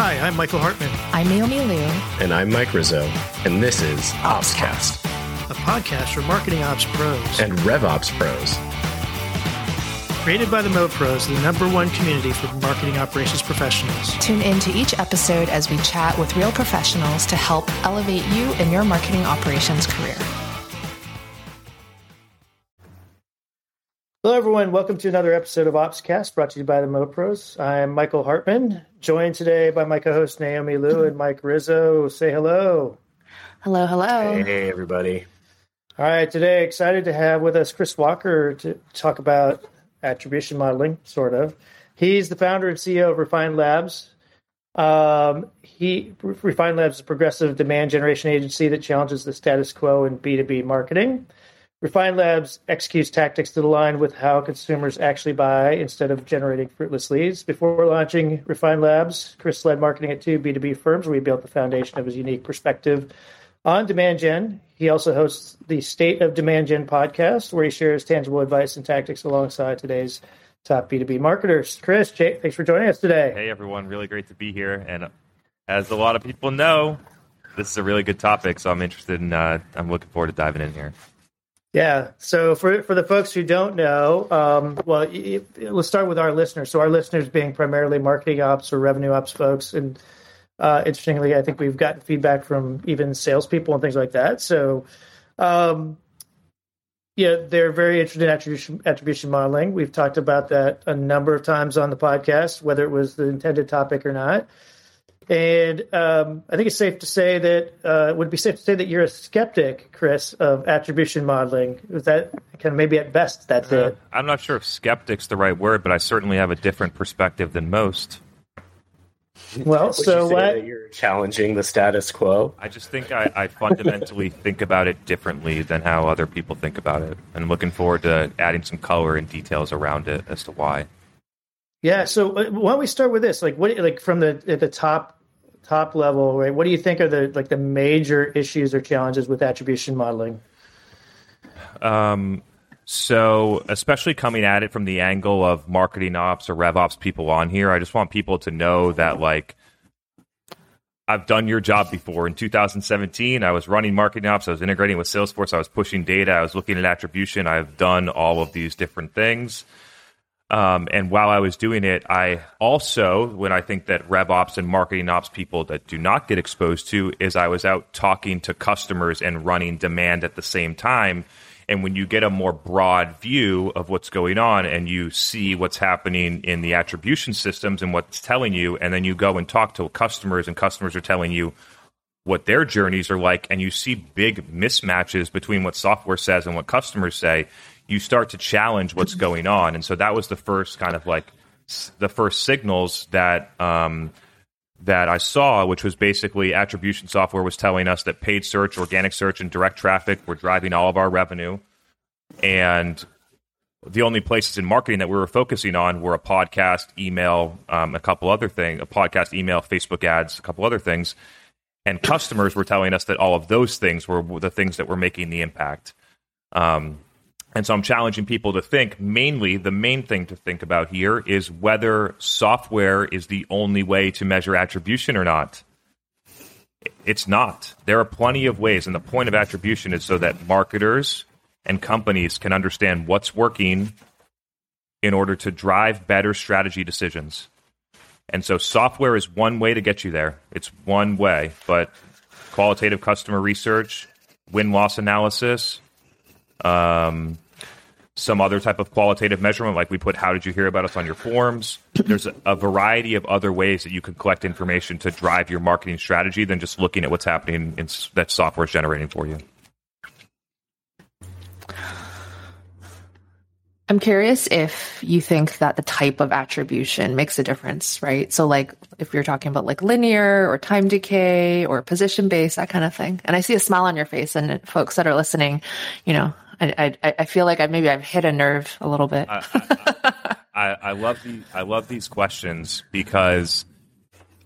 Hi, I'm Michael Hartman, I'm Naomi Liu. And I'm Mike Rizzo, and this is OpsCast a podcast for marketing ops pros and RevOps pros. Created by the Mo Pros, the number one community for marketing operations professionals. Tune in to each episode as we chat with real professionals to help elevate you in your marketing operations career. Everyone. Welcome to another episode of OpsCast brought to you by the Mo Pros. I'm Michael Hartman, joined today by my co host Naomi Liu and Mike Rizzo. Say hello. Hello, hello. Hey, everybody. All right, today excited to have with us Chris Walker to talk about attribution modeling, sort of. He's the founder and CEO of Refine Labs. Um, he Refine Labs is a progressive demand generation agency that challenges the status quo in B2B marketing. Refine Labs executes tactics that align with how consumers actually buy instead of generating fruitless leads. Before launching Refine Labs, Chris led marketing at two B2B firms where he built the foundation of his unique perspective on demand gen. He also hosts the State of Demand Gen podcast, where he shares tangible advice and tactics alongside today's top B2B marketers. Chris, Jay, thanks for joining us today. Hey, everyone. Really great to be here. And as a lot of people know, this is a really good topic. So I'm interested in, uh, I'm looking forward to diving in here. Yeah. So for for the folks who don't know, um, well, let's start with our listeners. So our listeners being primarily marketing ops or revenue ops folks, and uh, interestingly, I think we've gotten feedback from even salespeople and things like that. So, um, yeah, they're very interested in attribution, attribution modeling. We've talked about that a number of times on the podcast, whether it was the intended topic or not. And um, I think it's safe to say that uh, it would be safe to say that you're a skeptic, Chris, of attribution modeling. Is that kind of maybe at best that's uh, it? I'm not sure if skeptic's the right word, but I certainly have a different perspective than most. Well, so what? You're challenging the status quo. I just think I, I fundamentally think about it differently than how other people think about it, and looking forward to adding some color and details around it as to why. Yeah. So uh, why don't we start with this? Like, what? Like from the at the top top level, right? What do you think are the like the major issues or challenges with attribution modeling? Um, so, especially coming at it from the angle of marketing ops or rev ops people on here, I just want people to know that, like, I've done your job before. In 2017, I was running marketing ops, I was integrating with Salesforce, I was pushing data, I was looking at attribution. I've done all of these different things. Um, and while I was doing it, I also, when I think that rev ops and marketing ops people that do not get exposed to, is I was out talking to customers and running demand at the same time. And when you get a more broad view of what's going on and you see what's happening in the attribution systems and what's telling you, and then you go and talk to customers and customers are telling you what their journeys are like, and you see big mismatches between what software says and what customers say, you start to challenge what's going on. And so that was the first kind of like the first signals that um, that I saw, which was basically attribution software was telling us that paid search, organic search, and direct traffic were driving all of our revenue. And the only places in marketing that we were focusing on were a podcast, email, um, a couple other things, a podcast, email, Facebook ads, a couple other things. And customers were telling us that all of those things were the things that were making the impact. Um, and so I'm challenging people to think mainly the main thing to think about here is whether software is the only way to measure attribution or not. It's not. There are plenty of ways. And the point of attribution is so that marketers and companies can understand what's working in order to drive better strategy decisions. And so software is one way to get you there. It's one way, but qualitative customer research, win loss analysis, um, some other type of qualitative measurement, like we put "How did you hear about us?" on your forms. There's a, variety of other ways that you can collect information to drive your marketing strategy than just looking at what's happening in, that software is generating for you. I'm curious if you think that the type of attribution makes a difference, right? So, like, if you're talking about like linear or time decay or position based, that kind of thing. And I see a smile on your face, and folks that are listening, you know, I, I, I feel like I maybe I've hit a nerve a little bit. I, I, I, love the I love these questions because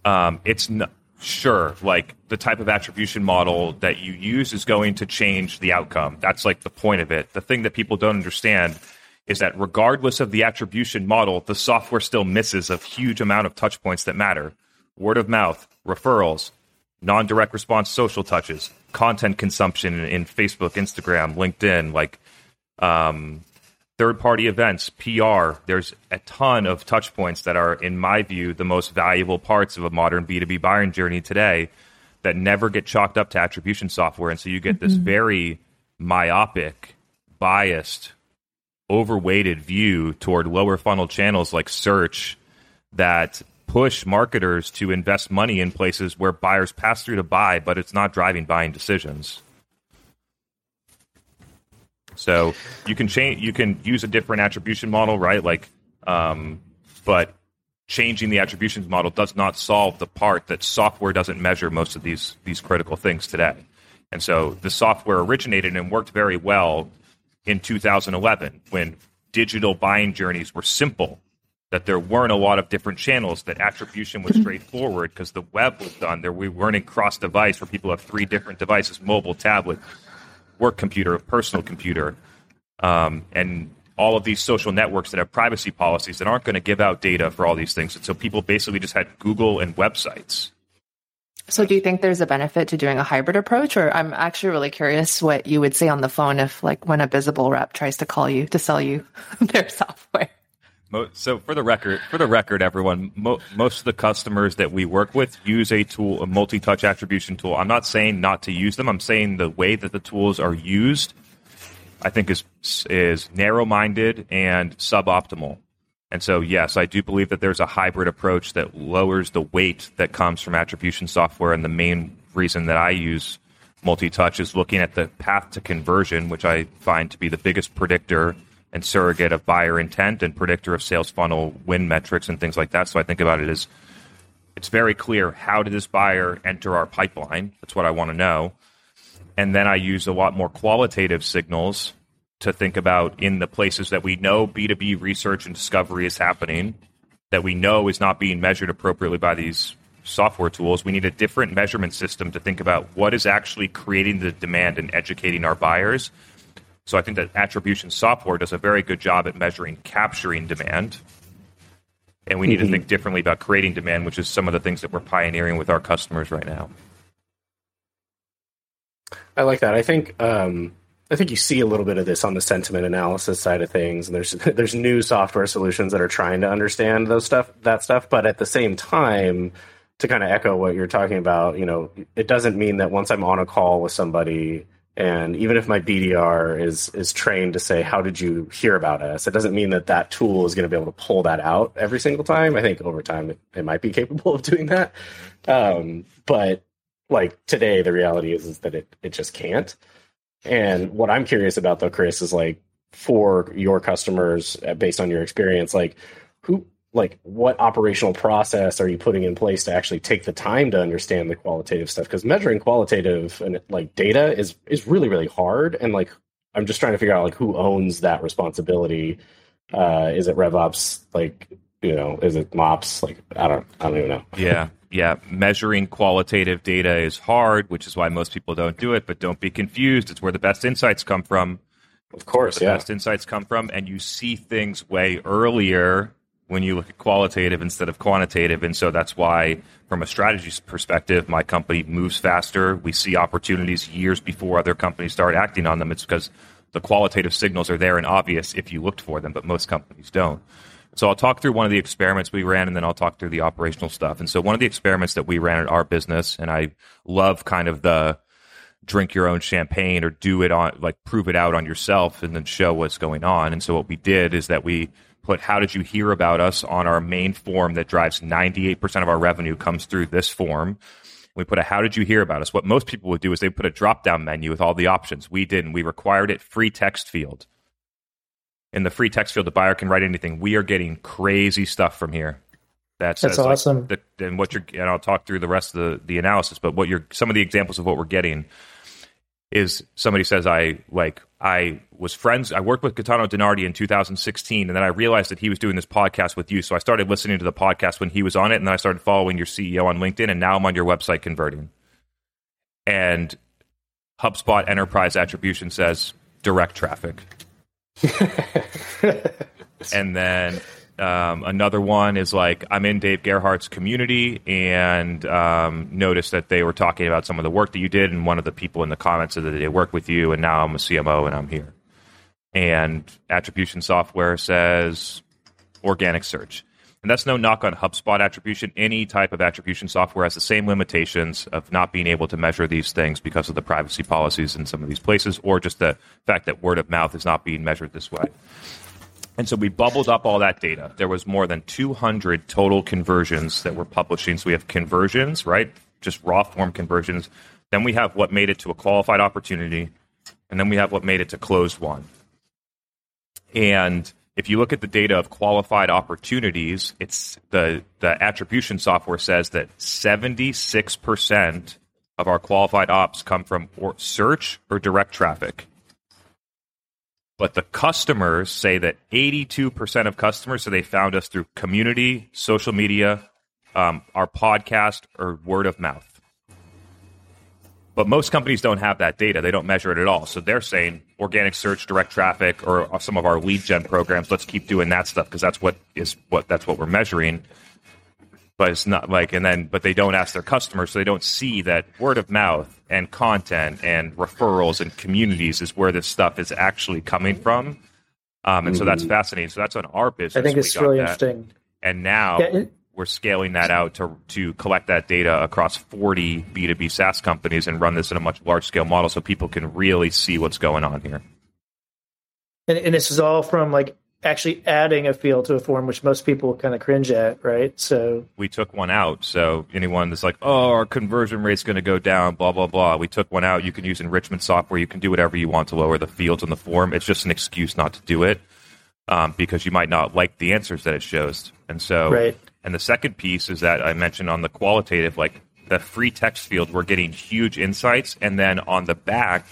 um, it's not, sure like the type of attribution model that you use is going to change the outcome. That's like the point of it. The thing that people don't understand is that regardless of the attribution model, the software still misses a huge amount of touch points that matter. word of mouth, referrals, non direct response social touches, content consumption in, in Facebook, Instagram, LinkedIn, like um, third party events, PR. There's a ton of touch points that are, in my view, the most valuable parts of a modern B2B buying journey today that never get chalked up to attribution software. And so you get this very myopic, biased, overweighted view toward lower funnel channels like search that push marketers to invest money in places where buyers pass through to buy, but it's not driving buying decisions. So you can change, you can use a different attribution model, right? Like, um, but changing the attributions model does not solve the part that software doesn't measure most of these these critical things today. And so the software originated and worked very well in 2011 when digital buying journeys were simple that there weren't a lot of different channels that attribution was straightforward because the web was done there we weren't in cross device where people have three different devices mobile tablet work computer personal computer um, and all of these social networks that have privacy policies that aren't going to give out data for all these things and so people basically just had google and websites So, do you think there's a benefit to doing a hybrid approach? Or I'm actually really curious what you would say on the phone if, like, when a Bizible rep tries to call you to sell you their software. So for the record, for the record, everyone, mo- most of the customers that we work with use a tool, a multi-touch attribution tool. I'm not saying not to use them. I'm saying the way that the tools are used, I think is is narrow-minded and suboptimal. And so, yes, I do believe that there's a hybrid approach that lowers the weight that comes from attribution software. And the main reason that I use multi-touch is looking at the path to conversion, which I find to be the biggest predictor and surrogate of buyer intent and predictor of sales funnel win metrics and things like that. So I think about it as it's very clear how did this buyer enter our pipeline? That's what I want to know. And then I use a lot more qualitative signals to think about in the places that we know B2B research and discovery is happening, that we know is not being measured appropriately by these software tools. We need a different measurement system to think about what is actually creating the demand and educating our buyers. So I think that attribution software does a very good job at measuring capturing demand. And we need to think differently about creating demand, which is some of the things that we're pioneering with our customers right now. I like that. I think um, I think you see a little bit of this on the sentiment analysis side of things, and there's there's new software solutions that are trying to understand those stuff that stuff. But at the same time, to kind of echo what you're talking about, you know, it doesn't mean that once I'm on a call with somebody, and even if my BDR is is trained to say, "How did you hear about us?" It doesn't mean that that tool is going to be able to pull that out every single time. I think over time it, it might be capable of doing that, um, but like today, the reality is is that it it just can't. And what I'm curious about though, Chris, is like for your customers, uh, based on your experience, like who, like what operational process are you putting in place to actually take the time to understand the qualitative stuff? Because measuring qualitative and like data is is really really hard. And like I'm just trying to figure out like who owns that responsibility. Uh, is it RevOps? Like you know, is it MOPS? Like I don't I don't even know. Yeah. Yeah. Measuring qualitative data is hard, which is why most people don't do it. But don't be confused. It's where the best insights come from. Of course, the yeah. best insights come from, and you see things way earlier when you look at qualitative instead of quantitative. And so that's why, from a strategy perspective, my company moves faster. We see opportunities years before other companies start acting on them. It's because the qualitative signals are there and obvious if you looked for them, but most companies don't. So I'll talk through one of the experiments we ran, and then I'll talk through the operational stuff. And so one of the experiments that we ran at our business, and I love kind of the drink your own champagne or do it on like prove it out on yourself and then show what's going on. And so what we did is that we put how did you hear about us on our main form that drives 98% of our revenue comes through this form. We put a how did you hear about us? What most people would do is they put a drop down menu with all the options. We didn't. We required it free text field. In the free text field, the buyer can write anything. We are getting crazy stuff from here. That That's says, like, awesome. the, and what you're, and I'll talk through the rest of the, the analysis, but what you're, some of the examples of what we're getting is somebody says I like I was friends I worked with Gaetano DiNardi in 2016 and then I realized that he was doing this podcast with you. So I started listening to the podcast when he was on it and then I started following your CEO on LinkedIn and now I'm on your website converting. And HubSpot enterprise attribution says direct traffic. And then Um, another one is like I'm in Dave Gerhardt's community and um, noticed that they were talking about some of the work that you did, and one of the people in the comments said that they work with you, and now I'm a CMO and I'm here. And attribution software says organic search. And that's no knock on HubSpot attribution. Any type of attribution software has the same limitations of not being able to measure these things because of the privacy policies in some of these places, or just the fact that word of mouth is not being measured this way. And so we bubbled up all that data. There was more than 200 total conversions that we're publishing. So we have conversions, right? Just raw form conversions. Then we have what made it to a qualified opportunity. And then we have what made it to closed won. And if you look at the data of qualified opportunities, it's the, the attribution software says that 76% of our qualified ops come from or search or direct traffic. But the customers say that 82% of customers say they found us through community, social media, um, our podcast, or word of mouth. But most companies don't have that data. They don't measure it at all. So they're saying organic search, direct traffic, or some of our lead gen programs. Let's keep doing that stuff because that's what is what that's what we're measuring. But it's not like, and then, but they don't ask their customers, so they don't see that word of mouth and content and referrals and communities is where this stuff is actually coming from. Um, and mm-hmm. so that's mm-hmm. fascinating. So that's on our business. I think it's really that. interesting. And now yeah, it, we're scaling that out to to collect that data across 40 B2B SaaS companies and run this in a much large scale model so people can really see what's going on here. And, and this is all from like actually adding a field to a form, which most people kind of cringe at, right? So we took one out. So anyone that's like, oh, our conversion rate's going to go down, blah blah blah. We took one out. You can use enrichment software. You can do whatever you want to lower the fields in the form. It's just an excuse not to do it um, because you might not like the answers that it shows. And so right. And the second piece is that I mentioned on the qualitative, like the free text field, we're getting huge insights. And then on the back,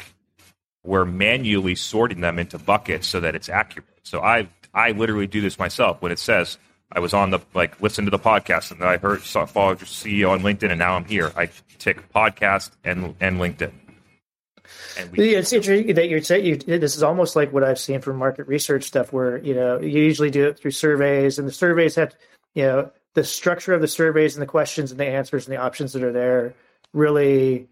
we're manually sorting them into buckets so that it's accurate. So I I literally do this myself when it says I was on the like listen to the podcast and then I heard saw followed your CEO on LinkedIn and now I'm here. I tick podcast and and LinkedIn. And we, it's interesting that you're saying you, this is almost like what I've seen from market research stuff, where you know you usually do it through surveys, and the surveys have you know the structure of the surveys and the questions and the answers and the options that are there really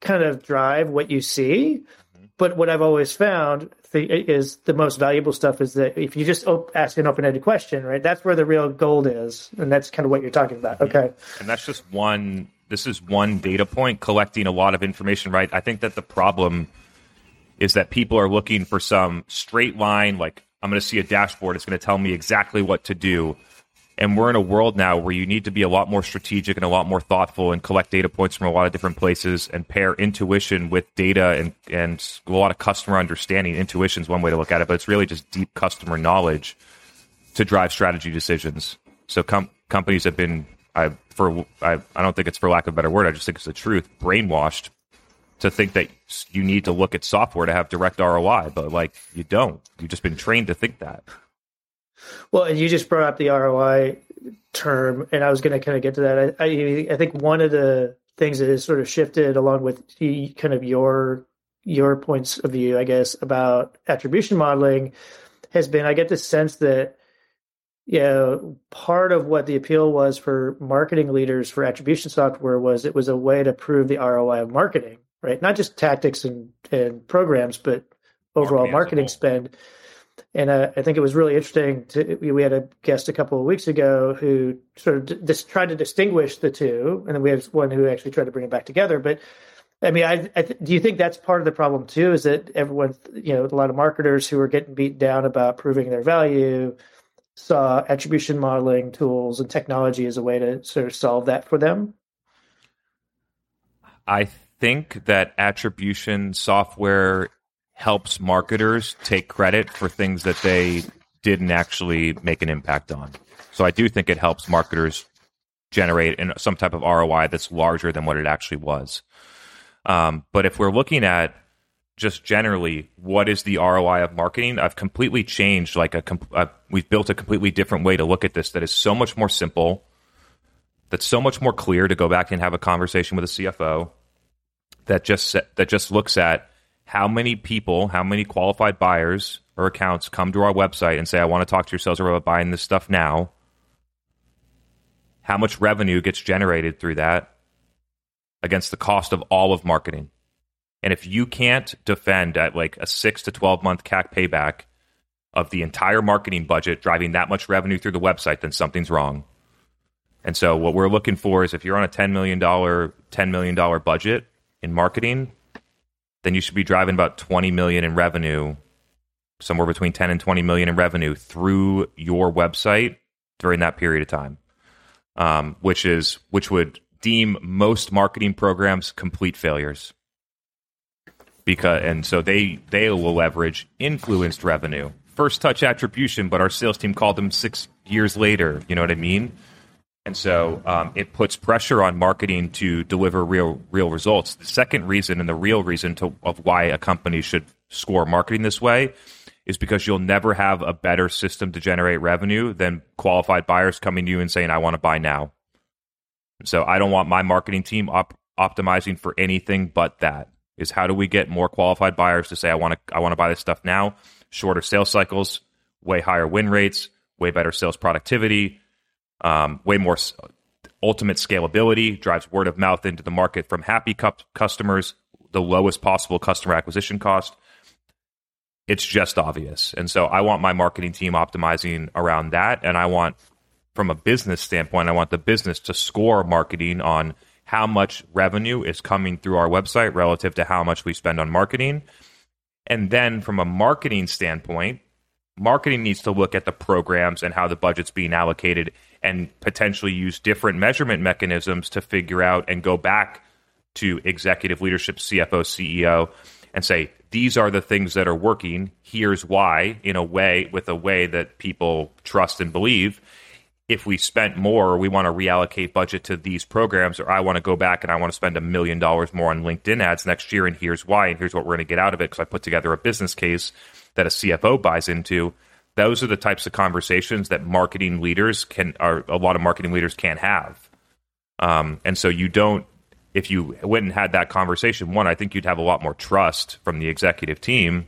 kind of drive what you see. Mm-hmm. But what I've always found is the most valuable stuff is that if you just op- ask an open-ended question, right? That's where the real gold is, and that's kind of what you're talking about. Mm-hmm. Okay, and that's just one. This is one data point collecting a lot of information, right? I think that the problem is that people are looking for some straight line, like I'm going to see a dashboard. It's going to tell me exactly what to do and we're in a world now where you need to be a lot more strategic and a lot more thoughtful and collect data points from a lot of different places and pair intuition with data and, and a lot of customer understanding. Intuition is one way to look at it, but it's really just deep customer knowledge to drive strategy decisions. So com- companies have been, I, for I, I don't think it's for lack of a better word, I just think it's the truth, brainwashed to think that you need to look at software to have direct ROI, but like you don't. You've just been trained to think that. Well, and you just brought up the ROI term, and I was going to kind of get to that. I, I, I think one of the things that has sort of shifted along with the, kind of your your points of view, I guess, about attribution modeling has been I get the sense that you know, part of what the appeal was for marketing leaders for attribution software was it was a way to prove the ROI of marketing, right? Not just tactics and, and programs, but overall marketing, marketing spend. And uh, I think it was really interesting. To, we had a guest a couple of weeks ago who sort of just tried to distinguish the two, and then we have one who actually tried to bring it back together. But I mean, I, I th- do you think that's part of the problem too? Is that everyone, you know, a lot of marketers who are getting beat down about proving their value saw attribution modeling tools and technology as a way to sort of solve that for them? I think that attribution software helps marketers take credit for things that they didn't actually make an impact on. So I do think it helps marketers generate some type of ROI that's larger than what it actually was. Um, but if we're looking at just generally what is the ROI of marketing, I've completely changed. Like a, a we've built a completely different way to look at this that is so much more simple, that's so much more clear to go back and have a conversation with a CFO that just that just looks at how many people, how many qualified buyers or accounts come to our website and say, I want to talk to your sales rep about buying this stuff now, how much revenue gets generated through that against the cost of all of marketing? And if you can't defend at like a six to 12 month CAC payback of the entire marketing budget driving that much revenue through the website, then something's wrong. And so what we're looking for is if you're on a $10 million, $10 million budget in marketing, then you should be driving about 20 million in revenue, somewhere between 10 and 20 million in revenue through your website during that period of time. Um, which is which would deem most marketing programs complete failures. Because and so they they will leverage influenced revenue. First touch attribution but our sales team called them six years later. You know what i mean and so um, it puts pressure on marketing to deliver real real results the second reason and the real reason to, of why a company should score marketing this way is because you'll never have a better system to generate revenue than qualified buyers coming to you and saying i want to buy now so i don't want my marketing team op- optimizing for anything but that is how do we get more qualified buyers to say I want to I want to buy this stuff now? Shorter sales cycles, way higher win rates, way better sales productivity, um, way more ultimate scalability, drives word of mouth into the market from happy cu- customers, the lowest possible customer acquisition cost. It's just obvious. And so I want my marketing team optimizing around that. And I want, from a business standpoint, I want the business to score marketing on how much revenue is coming through our website relative to how much we spend on marketing. And then from a marketing standpoint, marketing needs to look at the programs and how the budget's being allocated and potentially use different measurement mechanisms to figure out and go back to executive leadership, CFO, CEO, and say, these are the things that are working. Here's why, in a way, with a way that people trust and believe if we spent more, we want to reallocate budget to these programs, or I want to go back and I want to spend a million dollars more on LinkedIn ads next year, and here's why, and here's what we're going to get out of it because I put together a business case that a CFO buys into. Those are the types of conversations that marketing leaders can, or a lot of marketing leaders can't have. Um, and so you don't, if you went and had that conversation, one, I think you'd have a lot more trust from the executive team.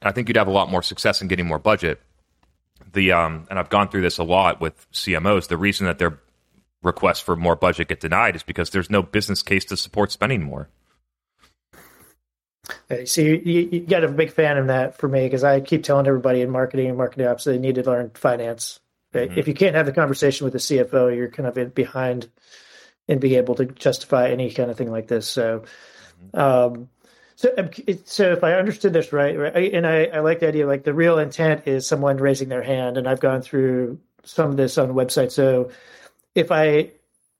And I think you'd have a lot more success in getting more budget the um, and I've gone through this a lot with CMOs. The reason that their requests for more budget get denied is because there's no business case to support spending more. So you, you, you got a big fan of that for me because I keep telling everybody in marketing and marketing ops they need to learn finance. Mm-hmm. If you can't have the conversation with the CFO, you're kind of in, behind in being able to justify any kind of thing like this. So, um, so, um, so if I understood this right, right, and I, I like the idea, like the real intent is someone raising their hand, and I've gone through some of this on the website. So, if I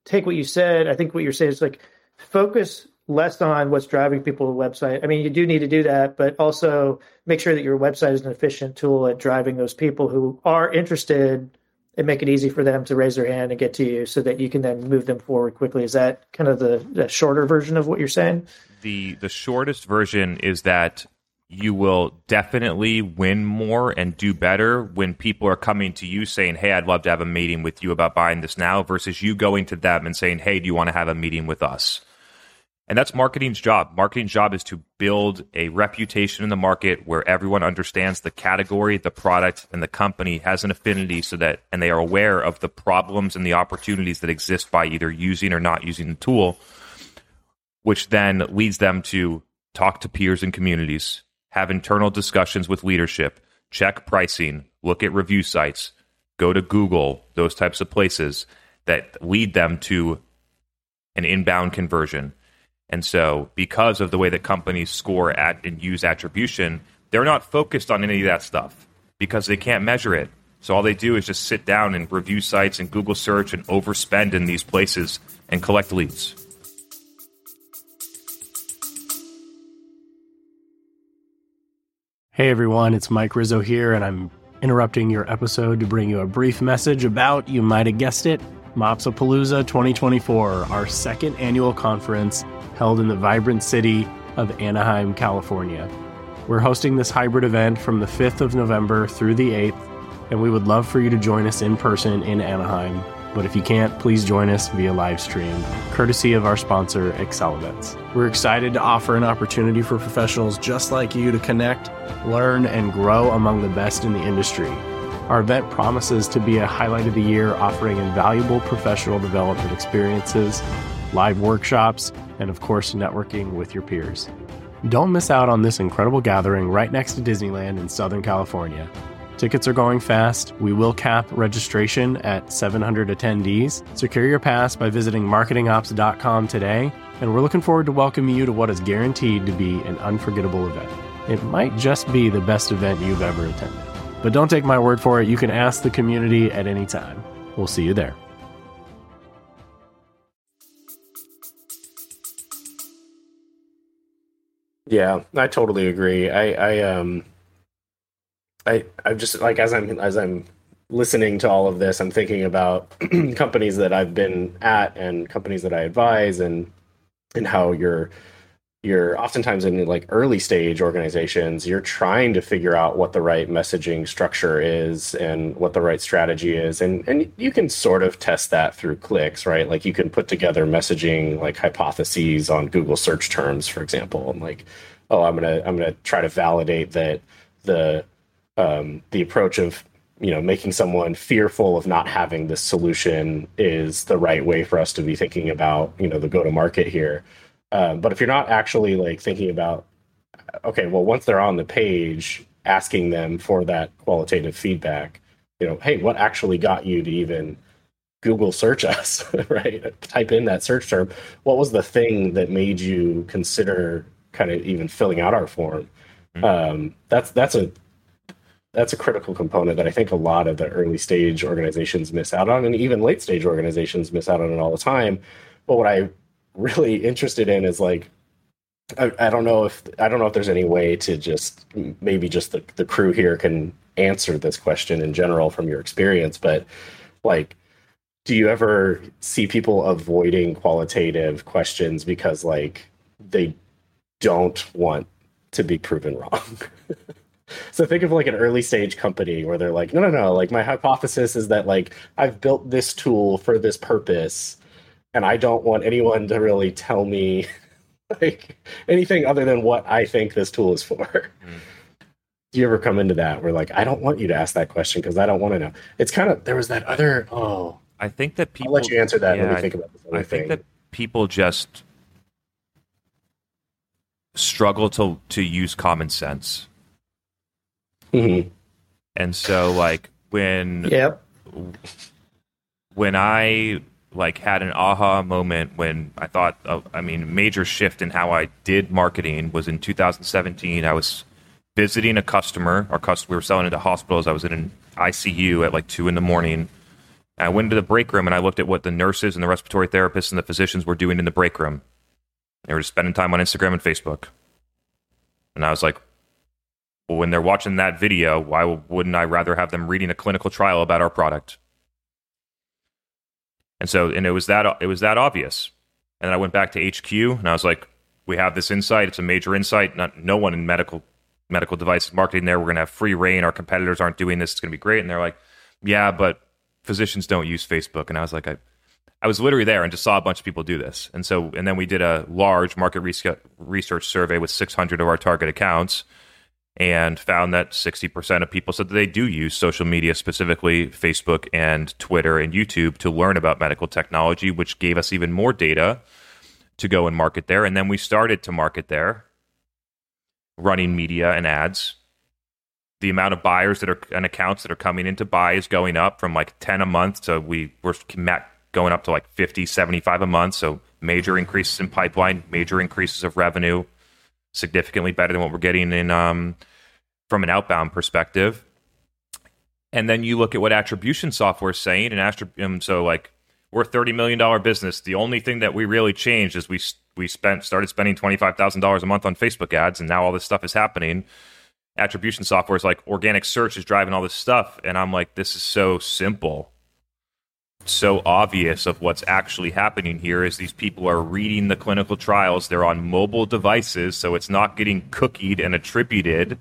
take what you said, I think what you're saying is like focus less on what's driving people to the website. I mean, you do need to do that, but also make sure that your website is an efficient tool at driving those people who are interested and make it easy for them to raise their hand and get to you so that you can then move them forward quickly. Is that kind of the, the shorter version of what you're saying? The the shortest version is that you will definitely win more and do better when people are coming to you saying, Hey, I'd love to have a meeting with you about buying this now versus you going to them and saying, Hey, do you want to have a meeting with us? And that's marketing's job. Marketing's job is to build a reputation in the market where everyone understands the category, the product, and the company has an affinity so that, and they are aware of the problems and the opportunities that exist by either using or not using the tool, which then leads them to talk to peers and communities, have internal discussions with leadership, check pricing, look at review sites, go to Google, those types of places that lead them to an inbound conversion and so, because of the way that companies score at and use attribution, they're not focused on any of that stuff because they can't measure it. So all they do is just sit down and review sites and Google search and overspend in these places and collect leads. Hey everyone, it's Mike Rizzo here, and I'm interrupting your episode to bring you a brief message about, you might have guessed it, MOps-Apalooza 2024, our second annual conference held in the vibrant city of Anaheim, California. We're hosting this hybrid event from the 5th of November through the 8th, and we would love for you to join us in person in Anaheim. but if you can't, please join us via live stream, courtesy of our sponsor, Excel Events. We're excited to offer an opportunity for professionals just like you to connect, learn, and grow among the best in the industry. Our event promises to be a highlight of the year, offering invaluable professional development experiences, live workshops, and of course, networking with your peers. Don't miss out on this incredible gathering right next to Disneyland in Southern California. Tickets are going fast. We will cap registration at 700 attendees. Secure your pass by visiting marketingops.com today, and we're looking forward to welcoming you to what is guaranteed to be an unforgettable event. It might just be the best event you've ever attended. But don't take my word for it, you can ask the community at any time. We'll see you there. Yeah, I totally agree. I, I um I I'm just like as I'm as I'm listening to all of this, I'm thinking about companies that I've been at and companies that I advise and and how you're you're oftentimes in like early stage organizations you're trying to figure out what the right messaging structure is and what the right strategy is. And and you can sort of test that through clicks right? Like you can put together messaging like hypotheses on google search terms for example and like oh i'm gonna i'm gonna try to validate that the um, the approach of you know making someone fearful of not having this solution is the right way for us to be thinking about you know the go to market here um, but if you're not actually like thinking about, okay, well, once they're on the page, asking them for that qualitative feedback, you know, hey, what actually got you to even Google search us, right? Type in that search term. What was the thing that made you consider kind of even filling out our form? Mm-hmm. Um, that's that's a that's a critical component that I think a lot of the early stage organizations miss out on, and even late stage organizations miss out on it all the time. But what I really interested in is like I, I, don't know if I don't know if there's any way to just maybe just the, the crew here can answer this question in general from your experience, but like do you ever see people avoiding qualitative questions because like they don't want to be proven wrong? so think of like an early stage company where they're like, no, no, no, like my hypothesis is that like I've built this tool for this purpose and I don't want anyone to really tell me like anything other than what I think this tool is for. Mm. Do you ever come into that where like I don't want you to ask that question because I don't want to know? It's kind of there was that other oh I think that people I'll let you answer that yeah, when we think about this. I think that people just struggle to to use common sense. Mm-hmm. And so like when yep. when I like had an aha moment when I thought, uh, I mean, major shift in how I did marketing was in 2017. I was visiting a customer. Our customer, we were selling into hospitals. I was in an ICU at like two in the morning. I went into the break room and I looked at what the nurses and the respiratory therapists and the physicians were doing in the break room. They were just spending time on Instagram and Facebook. And I was like, well, when they're watching that video, why wouldn't I rather have them reading a clinical trial about our product? And so, and it was that it was that obvious. And then I went back to HQ and I was like, we have this insight. It's a major insight. Not, no one in medical medical device marketing there. We're going to have free reign. Our competitors aren't doing this. It's going to be great. And they're like, yeah, but physicians don't use Facebook. And I was like, I, I was literally there and just saw a bunch of people do this. And so, and then we did a large market research survey with 600 of our target accounts and found that 60% of people said that they do use social media, specifically Facebook and Twitter and YouTube, to learn about medical technology, which gave us even more data to go and market there. And then we started to market there, running media and ads. The amount of buyers that are and accounts that are coming into buy is going up from like 10 a month. to we were going up to like 50, 75 a month. So major increases in pipeline, major increases of revenue significantly better than what we're getting in um, from an outbound perspective. And then you look at what attribution software is saying, and attrib- um, so like we're a thirty million dollar business. The only thing that we really changed is we we spent started spending twenty five thousand dollars a month on Facebook ads, and now all this stuff is happening. Attribution software is like organic search is driving all this stuff, and I'm like, this is so simple so obvious of what's actually happening here is these people are reading the clinical trials. They're on mobile devices, so it's not getting cookied and attributed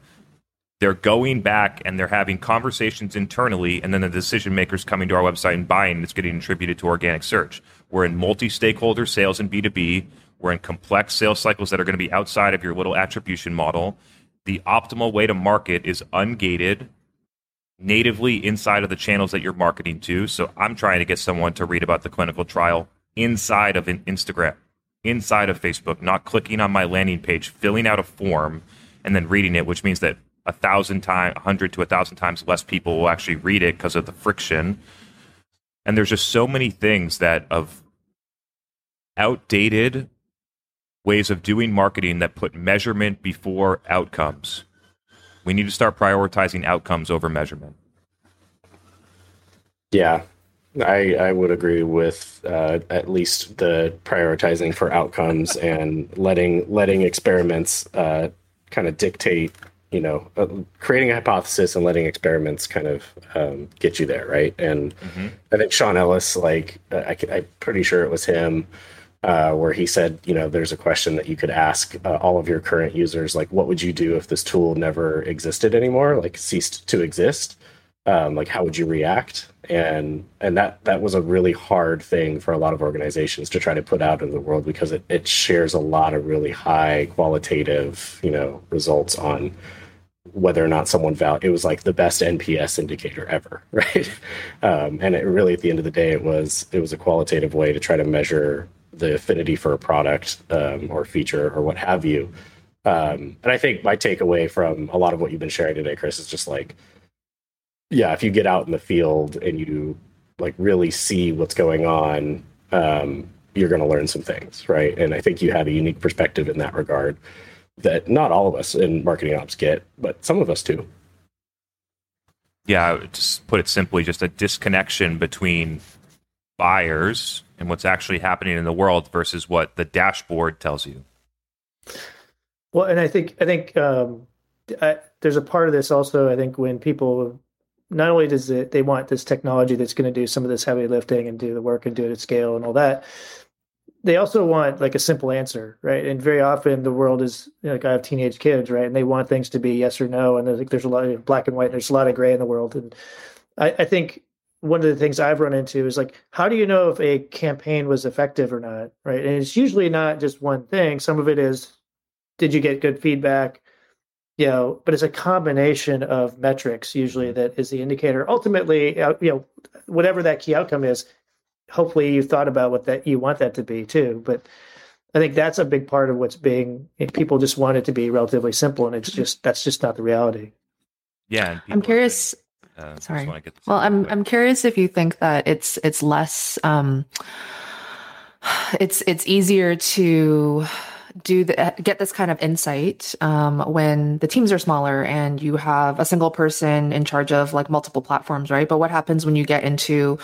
they're going back and they're having conversations internally, and then the decision makers coming to our website and buying, and it's getting attributed to organic search. We're in multi stakeholder sales and B2B. We're in complex sales cycles that are going to be outside of your little attribution model. The optimal way to market is ungated, natively inside of the channels that you're marketing to. So I'm trying to get someone to read about the clinical trial inside of an Instagram, inside of Facebook, not clicking on my landing page, filling out a form, and then reading it, which means that a thousand times, a hundred to a thousand times less people will actually read it because of the friction. And there's just so many things that of outdated ways of doing marketing that put measurement before outcomes. We need to start prioritizing outcomes over measurement. Yeah, I, I would agree with uh, at least the prioritizing for outcomes and letting letting experiments uh, kind of dictate. You know, uh, creating a hypothesis and letting experiments kind of um, get you there, right? And mm-hmm. I think Sean Ellis, like I, I'm pretty sure it was him, uh, where he said, you know, there's a question that you could ask uh, all of your current users, like, what would you do if this tool never existed anymore, like ceased to exist? Um, like, how would you react? And and that that was a really hard thing for a lot of organizations to try to put out in the world because it, it shares a lot of really high qualitative, you know, results on whether or not someone val it was like the best nps indicator ever right um, and it really at the end of the day it was it was a qualitative way to try to measure the affinity for a product um, or feature or what have you. Um, and I think my takeaway from a lot of what you've been sharing today, Chris, is just like, yeah, if you get out in the field and you like really see what's going on, um, you're going to learn some things, right? And I think you had a unique perspective in that regard that not all of us in marketing ops get, but some of us do. Yeah, just put it simply, just a disconnection between buyers and what's actually happening in the world versus what the dashboard tells you. Well, and I think I think um, I, there's a part of this also. I think when people not only does it they want this technology that's going to do some of this heavy lifting and do the work and do it at scale and all that, they also want like a simple answer, right? And very often the world is you know, like I have teenage kids, right? And they want things to be yes or no, and there's, like, there's a lot of black and white. And there's a lot of gray in the world, and I, I think one of the things I've run into is like, how do you know if a campaign was effective or not? Right. And it's usually not just one thing. Some of it is, did you get good feedback? You know, but it's a combination of metrics usually that is the indicator. Ultimately, uh, you know, whatever that key outcome is, hopefully you thought about what that you want that to be too. But I think that's a big part of what's being people just want it to be relatively simple, and it's just that's just not the reality. Yeah, I'm curious. Uh, Sorry. Well, I'm I'm curious if you think that it's it's less um, it's it's easier to do the, get this kind of insight um, when the teams are smaller and you have a single person in charge of like multiple platforms, right? But what happens when you get into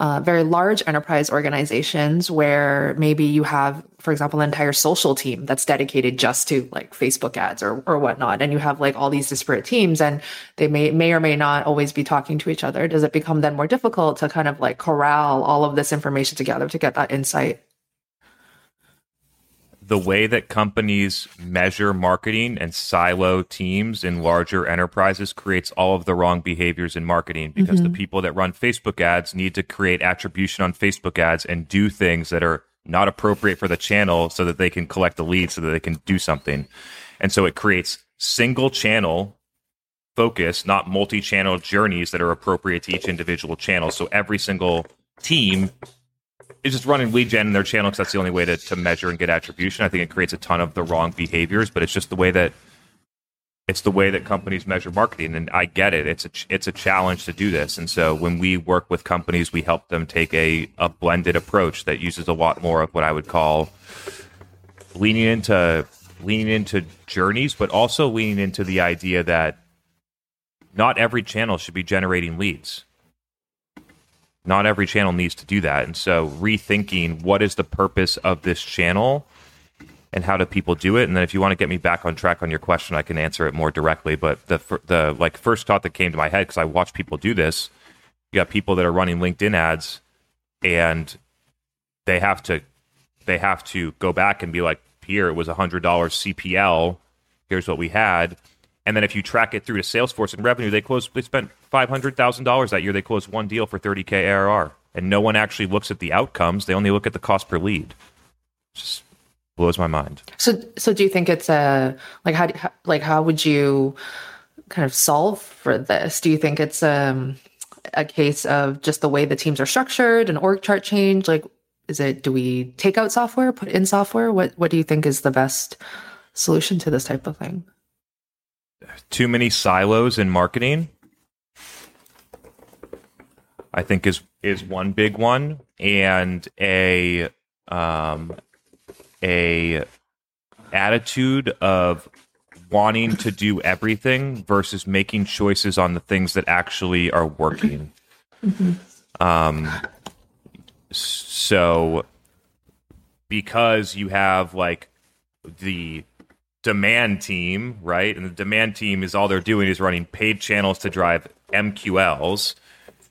uh, very large enterprise organizations where maybe you have, for example, an entire social team that's dedicated just to like Facebook ads or, or whatnot. And you have like all these disparate teams and they may, may or may not always be talking to each other. Does it become then more difficult to kind of like corral all of this information together to get that insight? The way that companies measure marketing and silo teams in larger enterprises creates all of the wrong behaviors in marketing because mm-hmm. the people that run Facebook ads need to create attribution on Facebook ads and do things that are not appropriate for the channel so that they can collect the lead so that they can do something. And so it creates single channel focus, not multi channel journeys that are appropriate to each individual channel. So every single team is just running lead gen in their channel because that's the only way to, to measure and get attribution. I think it creates a ton of the wrong behaviors, but it's just the way that it's the way that companies measure marketing, and I get it. It's a it's a challenge to do this, and so when we work with companies, we help them take a a blended approach that uses a lot more of what I would call leaning into leaning into journeys, but also leaning into the idea that not every channel should be generating leads not every channel needs to do that. And so rethinking what is the purpose of this channel and how do people do it? And then if you want to get me back on track on your question, I can answer it more directly. But the the like first thought that came to my head because I watch people do this, you got people that are running LinkedIn ads and they have to they have to go back and be like, here it was a hundred dollars CPL. Here's what we had. And then if you track it through to Salesforce and revenue, they closed. They spent five hundred thousand dollars that year. They closed one deal for thirty k ARR, and no one actually looks at the outcomes. They only look at the cost per lead. Just blows my mind. So, so do you think it's a like how, like how would you kind of solve for this? Do you think it's um, a case of just the way the teams are structured, and org chart change? Like, is it do we take out software, put in software? What what do you think is the best solution to this type of thing? Too many silos in marketing. I think is is one big one, and a um, a attitude of wanting to do everything versus making choices on the things that actually are working. Um, so because you have like the demand team, right? And the demand team is all they're doing is running paid channels to drive MQLs.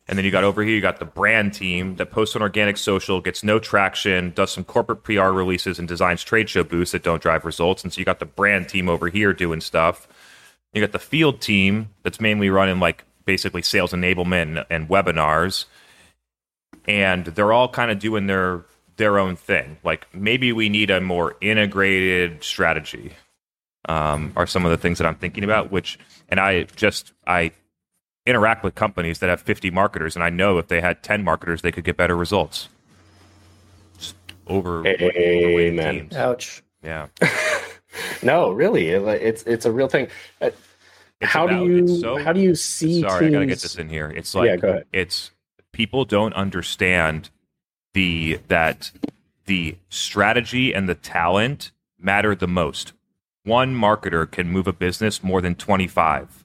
And then you got over here, you got the brand team that posts on organic social, gets no traction, does some corporate PR releases, and designs trade show booths that don't drive results. And so you got the brand team over here doing stuff. You got the field team that's mainly running like basically sales enablement and, and webinars. And they're all kind of doing their their own thing. Like maybe we need a more integrated strategy. Um, are some of the things that I'm thinking about. Which, and I just I interact with companies that have 50 marketers, and I know if they had 10 marketers, they could get better results. Just over Amen. teams. Ouch. Yeah. No, really, it- it's it's a real thing. Uh, It's how about- do you so- how do you see? Sorry, I gotta get this in here. It's like Yeah, go ahead. it's people don't understand the that the strategy and the talent matter the most. One marketer can move a business more than 25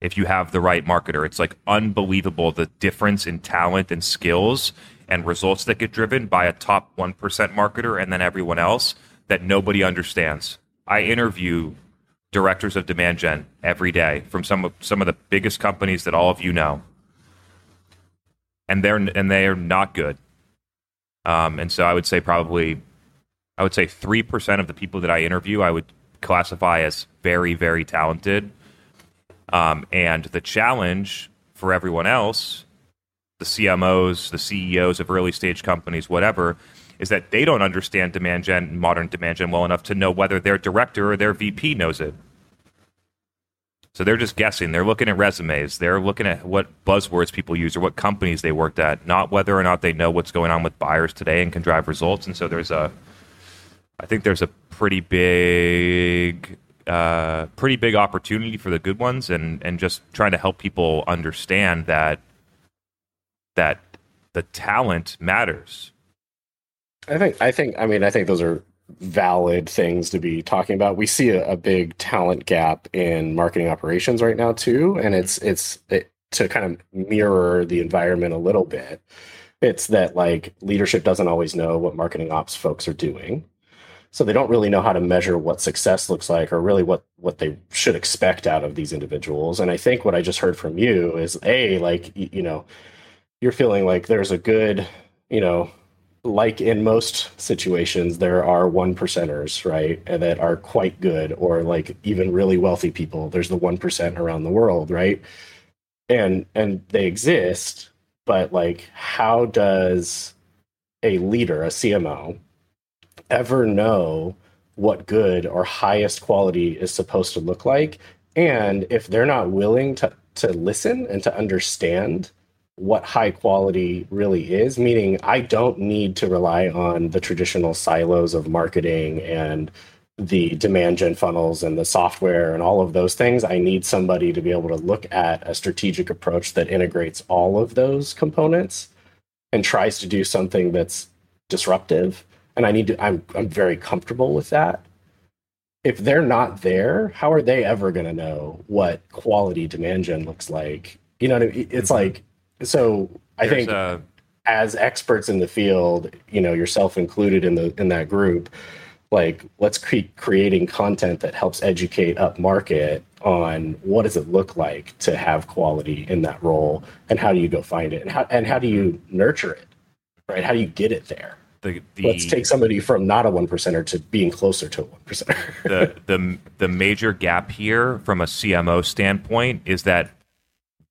if you have the right marketer. It's like unbelievable the difference in talent and skills and results that get driven by a top 1% marketer and then everyone else that nobody understands. I interview directors of demand gen every day from some of some of the biggest companies that all of you know. And they're and they are not good. Um, and so I would say probably I would say 3% of the people that I interview I would classify as very very talented. Um, and the challenge for everyone else, the CMOs, the CEOs of early stage companies, whatever, is that they don't understand demand gen, modern demand gen well enough to know whether their director or their VP knows it. So they're just guessing. They're looking at resumes. They're looking at what buzzwords people use or what companies they worked at, not whether or not they know what's going on with buyers today and can drive results. And so there's a, I think there's a pretty big, uh, pretty big opportunity for the good ones, and and just trying to help people understand that that the talent matters. I think I think I mean I think those are valid things to be talking about. We see a, a big talent gap in marketing operations right now too, and it's it's it, to kind of mirror the environment a little bit. It's that like leadership doesn't always know what marketing ops folks are doing. So they don't really know how to measure what success looks like or really what what they should expect out of these individuals. And I think what I just heard from you is a like you know you're feeling like there's a good, you know, like in most situations, there are one percenters, right? And that are quite good, or like even really wealthy people. There's the one percent around the world, right? And and they exist, but like how does a leader, a CMO, ever know what good or highest quality is supposed to look like? And if they're not willing to to listen and to understand what high quality really is, meaning I don't need to rely on the traditional silos of marketing and the demand gen funnels and the software and all of those things. I need somebody to be able to look at a strategic approach that integrates all of those components and tries to do something that's disruptive. And I need to, I'm, I'm very comfortable with that. If they're not there, how are they ever going to know what quality demand gen looks like? You know what I mean? It's Mhm. like, so I There's think a- as experts in the field, you know, yourself included in the in that group, like let's keep creating content that helps educate up market on what does it look like to have quality in that role and how do you go find it and how and how do you nurture it, right? How do you get it there? The the Let's take somebody from not a one percenter to being closer to a one percenter. the the the major gap here from a CMO standpoint is that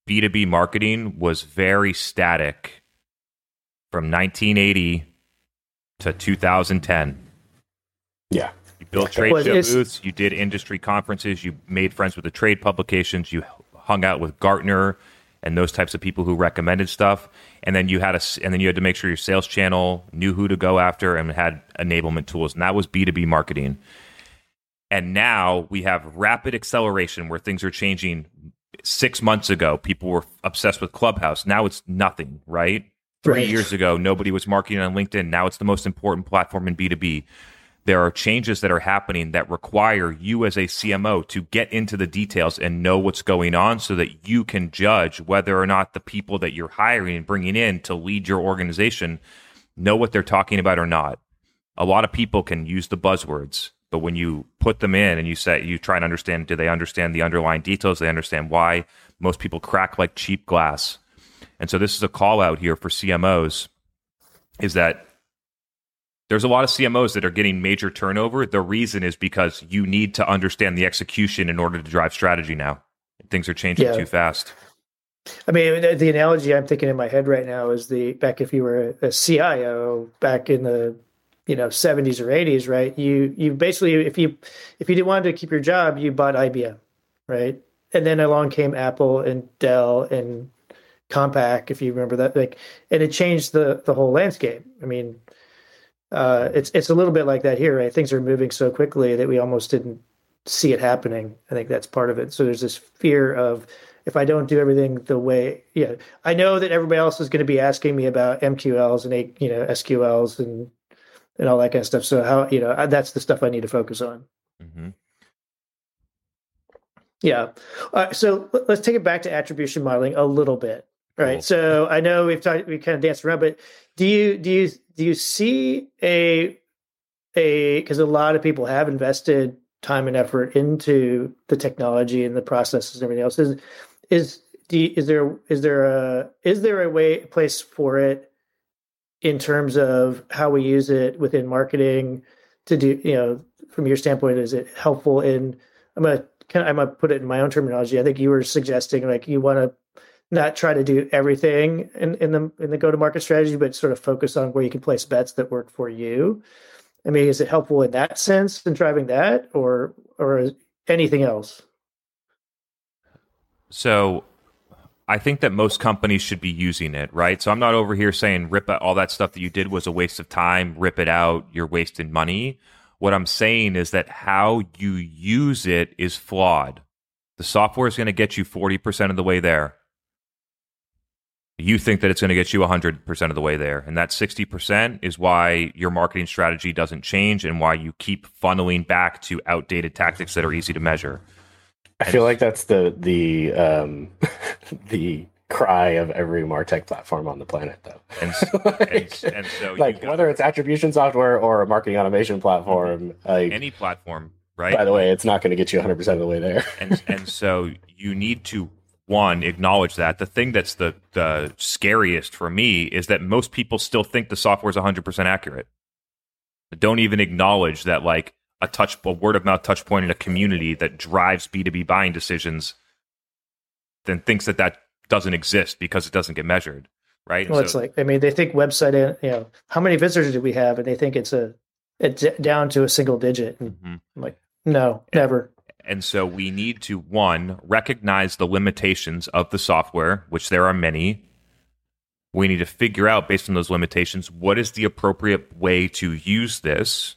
B2B marketing was very static from 1980 to 2010. yeah. You built trade Well, show booths, you did industry conferences, you made friends with the trade publications, you hung out with Gartner and those types of people who recommended stuff, and then you had a and then you had to make sure your sales channel knew who to go after and had enablement tools, and that was B2B marketing. And now we have rapid acceleration where things are changing. Six months ago, people were obsessed with Clubhouse. Now it's nothing, right? Three Right. years ago, nobody was marketing on LinkedIn. Now it's the most important platform in B2B. There are changes that are happening that require you as a CMO to get into the details and know what's going on so that you can judge whether or not the people that you're hiring and bringing in to lead your organization know what they're talking about or not. A lot of people can use the buzzwords, but when you put them in and you say you try and understand, do they understand the underlying details? They understand why most people crack like cheap glass? And so this is a call out here for CMOs is that there's a lot of CMOs that are getting major turnover. The reason is because you need to understand the execution in order to drive strategy now. Things are changing Yeah. too fast. I mean, the, analogy I'm thinking in my head right now is the back if you were a, CIO back in the you know 70s or 80s, right? You you basically if you if you didn't want to keep your job, you bought IBM, right? And then along came Apple and Dell and Compaq, if you remember that, like, and it changed the the whole landscape. I mean, uh, it's it's a little bit like that here, right? Things are moving so quickly that we almost didn't see it happening. I think that's part of it. So there's this fear of if I don't do everything the way, yeah, I know that everybody else is going to be asking me about MQLs and you know SQLs and and all that kind of stuff. So how you know that's the stuff I need to focus on. hmm Yeah. Uh, so let- let's take it back to attribution modeling a little bit. Right. Cool. So I know we've talked, we kind of danced around, but do you do you do you see a a because a lot of people have invested time and effort into the technology and the processes and everything else. Is is do you, is there is there a is there a way place for it in terms of how we use it within marketing to do you know from your standpoint is it helpful in i'm gonna kind of, i'm gonna put it in my own terminology. I think you were suggesting like you want to not try to do everything in, in the in the go to market strategy but sort of focus on where you can place bets that work for you i mean is it helpful in that sense in driving that or or anything else So I think that most companies should be using it, right? So I'm not over here saying rip out all that stuff that you did was a waste of time, rip it out, you're wasting money. What I'm saying is that how you use it is flawed. The software is going to get you 40% of the way there. You think that it's going to get you 100% of the way there. And that 60% is why your marketing strategy doesn't change and why you keep funneling back to outdated tactics that are easy to measure. I feel like that's the the um, the cry of every Martech platform on the planet, though. And, like, and, and so like whether it's attribution software or a marketing automation platform, like any platform, right? by the way, it's not going to get you 100 percent of the way there. and and so you need to one acknowledge that. The thing that's the the scariest for me is that most people still think the software is 100% accurate. Don't even acknowledge that like a touch a word of mouth touch point in a community that drives b2b buying decisions then thinks that that doesn't exist because it doesn't get measured right? Well So- it's like i mean they think website uh, you know how many visitors do we have? And they think it's a it's down to a single digit. And Mhm. i'm like no never And so we need to one recognize the limitations of the software, which there are many. We need to figure out based on those limitations what is the appropriate way to use this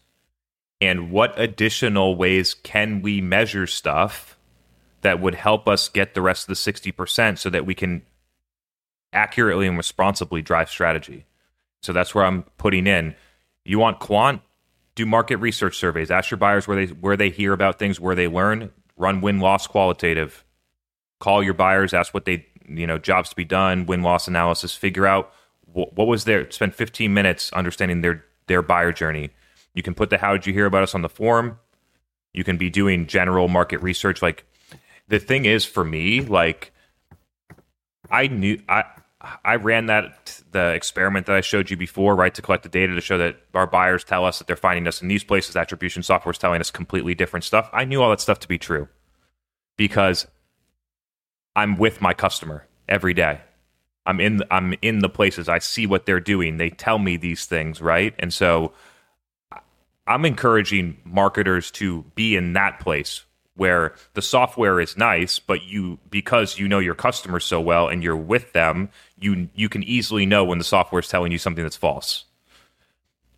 and what additional ways can we measure stuff that would help us get the rest of the 60% so that we can accurately and responsibly drive strategy. So that's where I'm putting in. You want quant? Do market research surveys. Ask your buyers where they where they hear about things, where they learn. Run win loss qualitative. Call your buyers. Ask what they you know jobs to be done. Win loss analysis. Figure out wh- what was there. Spend 15 minutes understanding their their buyer journey. You can put the how did you hear about us on the forum. You can be doing general market research. Like the thing is for me, like I knew I I ran that the experiment that I showed you before, right, to collect the data to show that our buyers tell us that they're finding us in these places. Attribution software is telling us completely different stuff. I knew all that stuff to be true because I'm with my customer every day. I'm in I'm in the places. I see what they're doing. They tell me these things, right? And so I'm encouraging marketers to be in that place where the software is nice, but you because you know your customers so well and you're with them, you you can easily know when the software is telling you something that's false.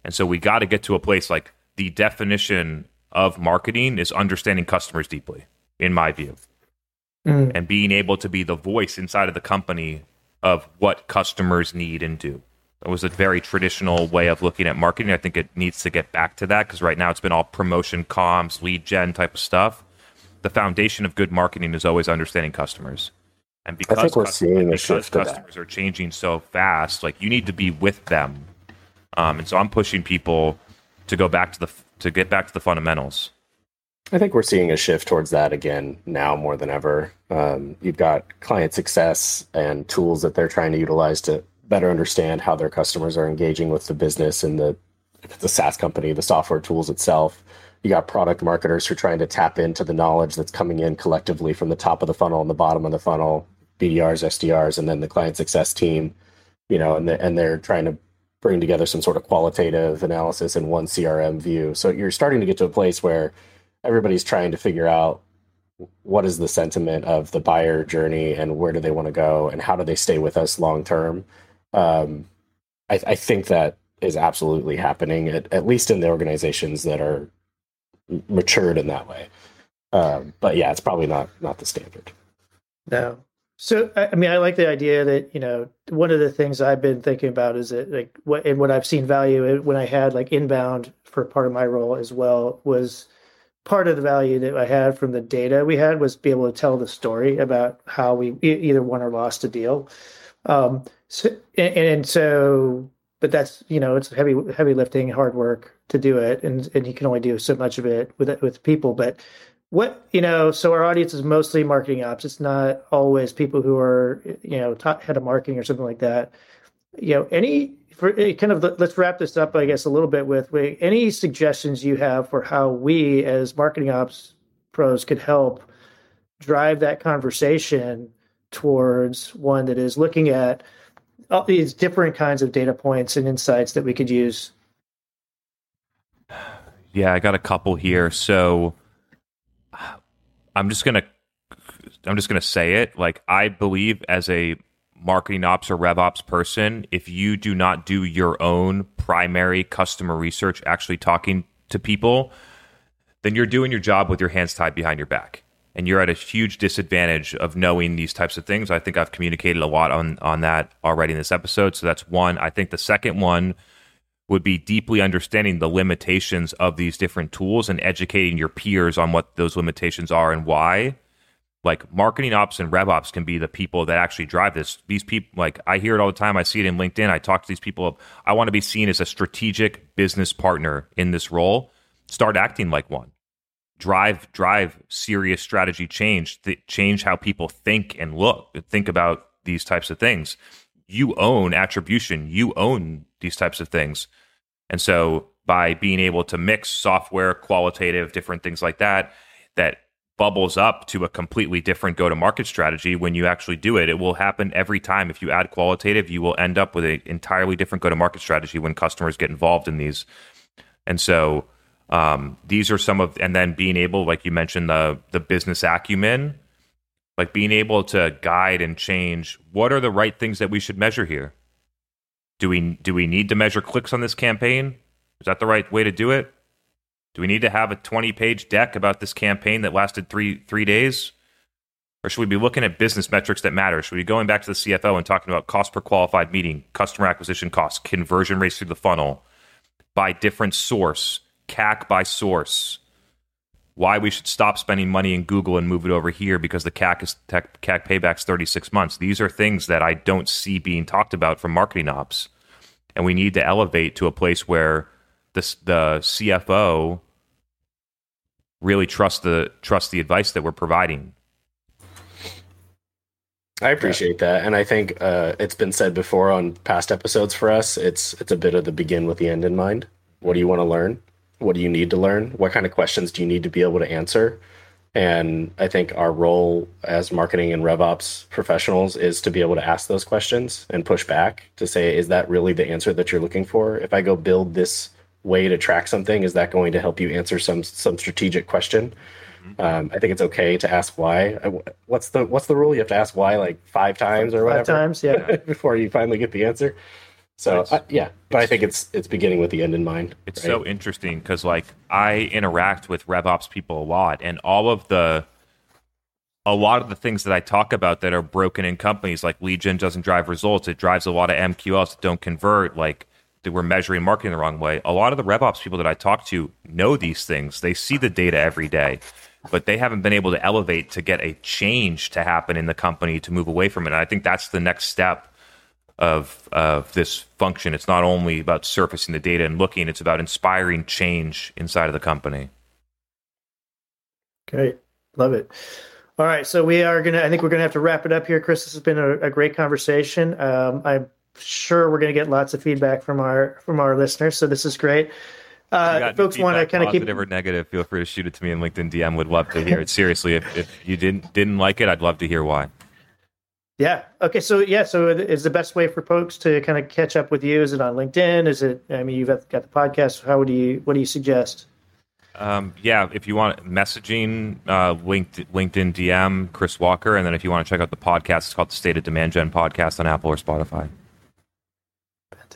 And so we got to get to a place like the definition of marketing is understanding customers deeply, in my view. Mm. And being able to be the voice inside of the company of what customers need and do. That was a very traditional way of looking at marketing. I think it needs to get back to that because right now it's been all promotion, comms, lead gen type of stuff. The foundation of good marketing is always understanding customers. And because, I think we're seeing a shift customers are changing so fast, like you need to be with them. Um, and so I'm pushing people to go back to the to get back to the fundamentals. I think we're seeing a shift towards that again now more than ever. Um, you've got client success and tools that they're trying to utilize to better understand how their customers are engaging with the business and the the SaaS company, the software tools itself. You got product marketers who are trying to tap into the knowledge that's coming in collectively from the top of the funnel and the bottom of the funnel, BDRs, SDRs, and then the client success team. You know, and the, and they're trying to bring together some sort of qualitative analysis in one CRM view. So you're starting to get to a place where everybody's trying to figure out what is the sentiment of the buyer journey and where do they want to go and how do they stay with us long term. Um, I, I, think that is absolutely happening at, at, least in the organizations that are matured in that way. Um, but yeah, it's probably not not the standard. No. So I mean, I like the idea that you know one of the things I've been thinking about is that like what and what I've seen value when I had like inbound for part of my role as well was part of the value that I had from the data we had was be able to tell the story about how we either won or lost a deal. Um, so, and, and, so, but that's you know it's heavy heavy lifting, hard work to do it, and and you can only do so much of it with with people. But what you know, so our audience is mostly marketing ops. It's not always people who are you know top head of marketing or something like that. You know, any for eh, kind of let's wrap this up, I guess, a little bit with any suggestions you have for how we as marketing ops pros could help drive that conversation towards one that is looking at all these different kinds of data points and insights that we could use. Yeah, I got a couple here. So I'm just gonna I'm just gonna say it. Like I believe as a marketing ops or rev ops person, if you do not do your own primary customer research, actually talking to people, then you're doing your job with your hands tied behind your back. And you're at a huge disadvantage of knowing these types of things. I think I've communicated a lot on, on that already in this episode. So that's one. I think the second one would be deeply understanding the limitations of these different tools and educating your peers on what those limitations are and why like marketing ops and rev ops can be the people that actually drive this. These people, like I hear it all the time. I see it in LinkedIn. I talk to these people. I want to be seen as a strategic business partner in this role. Start acting like one. Drive, drive serious strategy change. Th- change how people think and look. Think about these types of things. You own attribution. You own these types of things, and so by being able to mix software, qualitative, different things like that, that bubbles up to a completely different go to market strategy when you actually do it. It will happen every time. If you add qualitative, you will end up with an entirely different go to market strategy when customers get involved in these. And so um, these are some of, and then being able, like you mentioned, the the business acumen, like being able to guide and change. What are the right things that we should measure here? Do we do we need to measure clicks on this campaign? Is that the right way to do it? Do we need to have a 20 page deck about this campaign that lasted three three days? Or should we be looking at business metrics that matter? Should we be going back to the CFO and talking about cost per qualified meeting, customer acquisition costs, conversion rates through the funnel by different source, CAC by source? Why we should stop spending money in Google and move it over here because the CAC is tech, CAC payback's 36 months. These are things that I don't see being talked about from marketing ops. And we need to elevate to a place where the, CFO really trust the trust the advice that we're providing. I appreciate that, and I think uh, it's been said before on past episodes for us. It's it's a bit of the begin with the end in mind. What do you want to learn? What do you need to learn? What kind of questions do you need to be able to answer? And I think our role as marketing and RevOps professionals is to be able to ask those questions and push back to say, is that really the answer that you're looking for? If I go build this way to track something, is that going to help you answer some some strategic question? Um, I think it's okay to ask why. What's the what's the rule? You have to ask why like five times or whatever. Five times, yeah, before you finally get the answer. So uh, yeah, but I think it's it's beginning with the end in mind. It's right? so interesting because like I interact with RevOps people a lot, and all of the a lot of the things that I talk about that are broken in companies, like lead gen doesn't drive results. It drives a lot of MQLs that don't convert. Like that we're measuring marketing the wrong way. A lot of the RevOps people that I talk to know these things. They see the data every day, but they haven't been able to elevate to get a change to happen in the company to move away from it. And I think that's the next step of of this function. It's not only about surfacing the data and looking; it's about inspiring change inside of the company. Great, love it. All right, so we are gonna. I think we're gonna have to wrap it up here. Chris, this has been a, a great conversation. Um, I'm sure we're gonna get lots of feedback from our from our listeners. So this is great. Uh, folks want to kind of keep positive or negative. Feel free to shoot it to me in LinkedIn DM. Would love to hear it. Seriously, if, if you didn't didn't like it, I'd love to hear why. Yeah. Okay. So yeah. So is the best way for folks to kind of catch up with you? Is it on LinkedIn? Is it? I mean, you've got the podcast. How would you? What do you suggest? Um, yeah, if you want messaging, uh, linked, LinkedIn DM Chris Walker, and then if you want to check out the podcast, it's called the State of Demand Gen podcast on Apple or Spotify.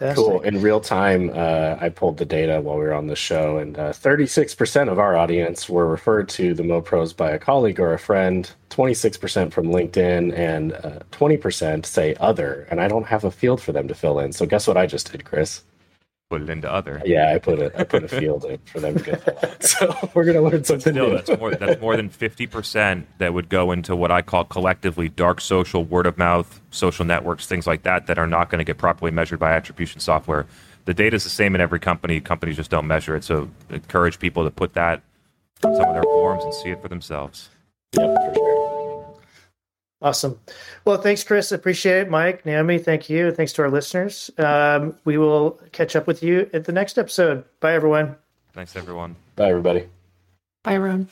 Fantastic. Cool. In real time, uh, I pulled the data while we were on the show, and uh, 36% of our audience were referred to the MoPros by a colleague or a friend, 26% from LinkedIn, and uh, 20% say other. And I don't have a field for them to fill in. So guess what I just did, Chris? Put it into other. Yeah, I put it. I put a field in for them to get. so we're gonna learn something Still, new. That's more, that's more than fifty percent that would go into what I call collectively dark social, word of mouth, social networks, things like that, that are not going to get properly measured by attribution software. The data is the same in every company. Companies just don't measure it. So encourage people to put that in some of their forms and see it for themselves. Yep, for sure. Awesome. Well, thanks, Chris. Appreciate it. Mike, Naomi, thank you. Thanks to our listeners. Um, we will catch up with you at the next episode. Bye, everyone. Thanks, everyone. Bye, everybody. Bye, everyone.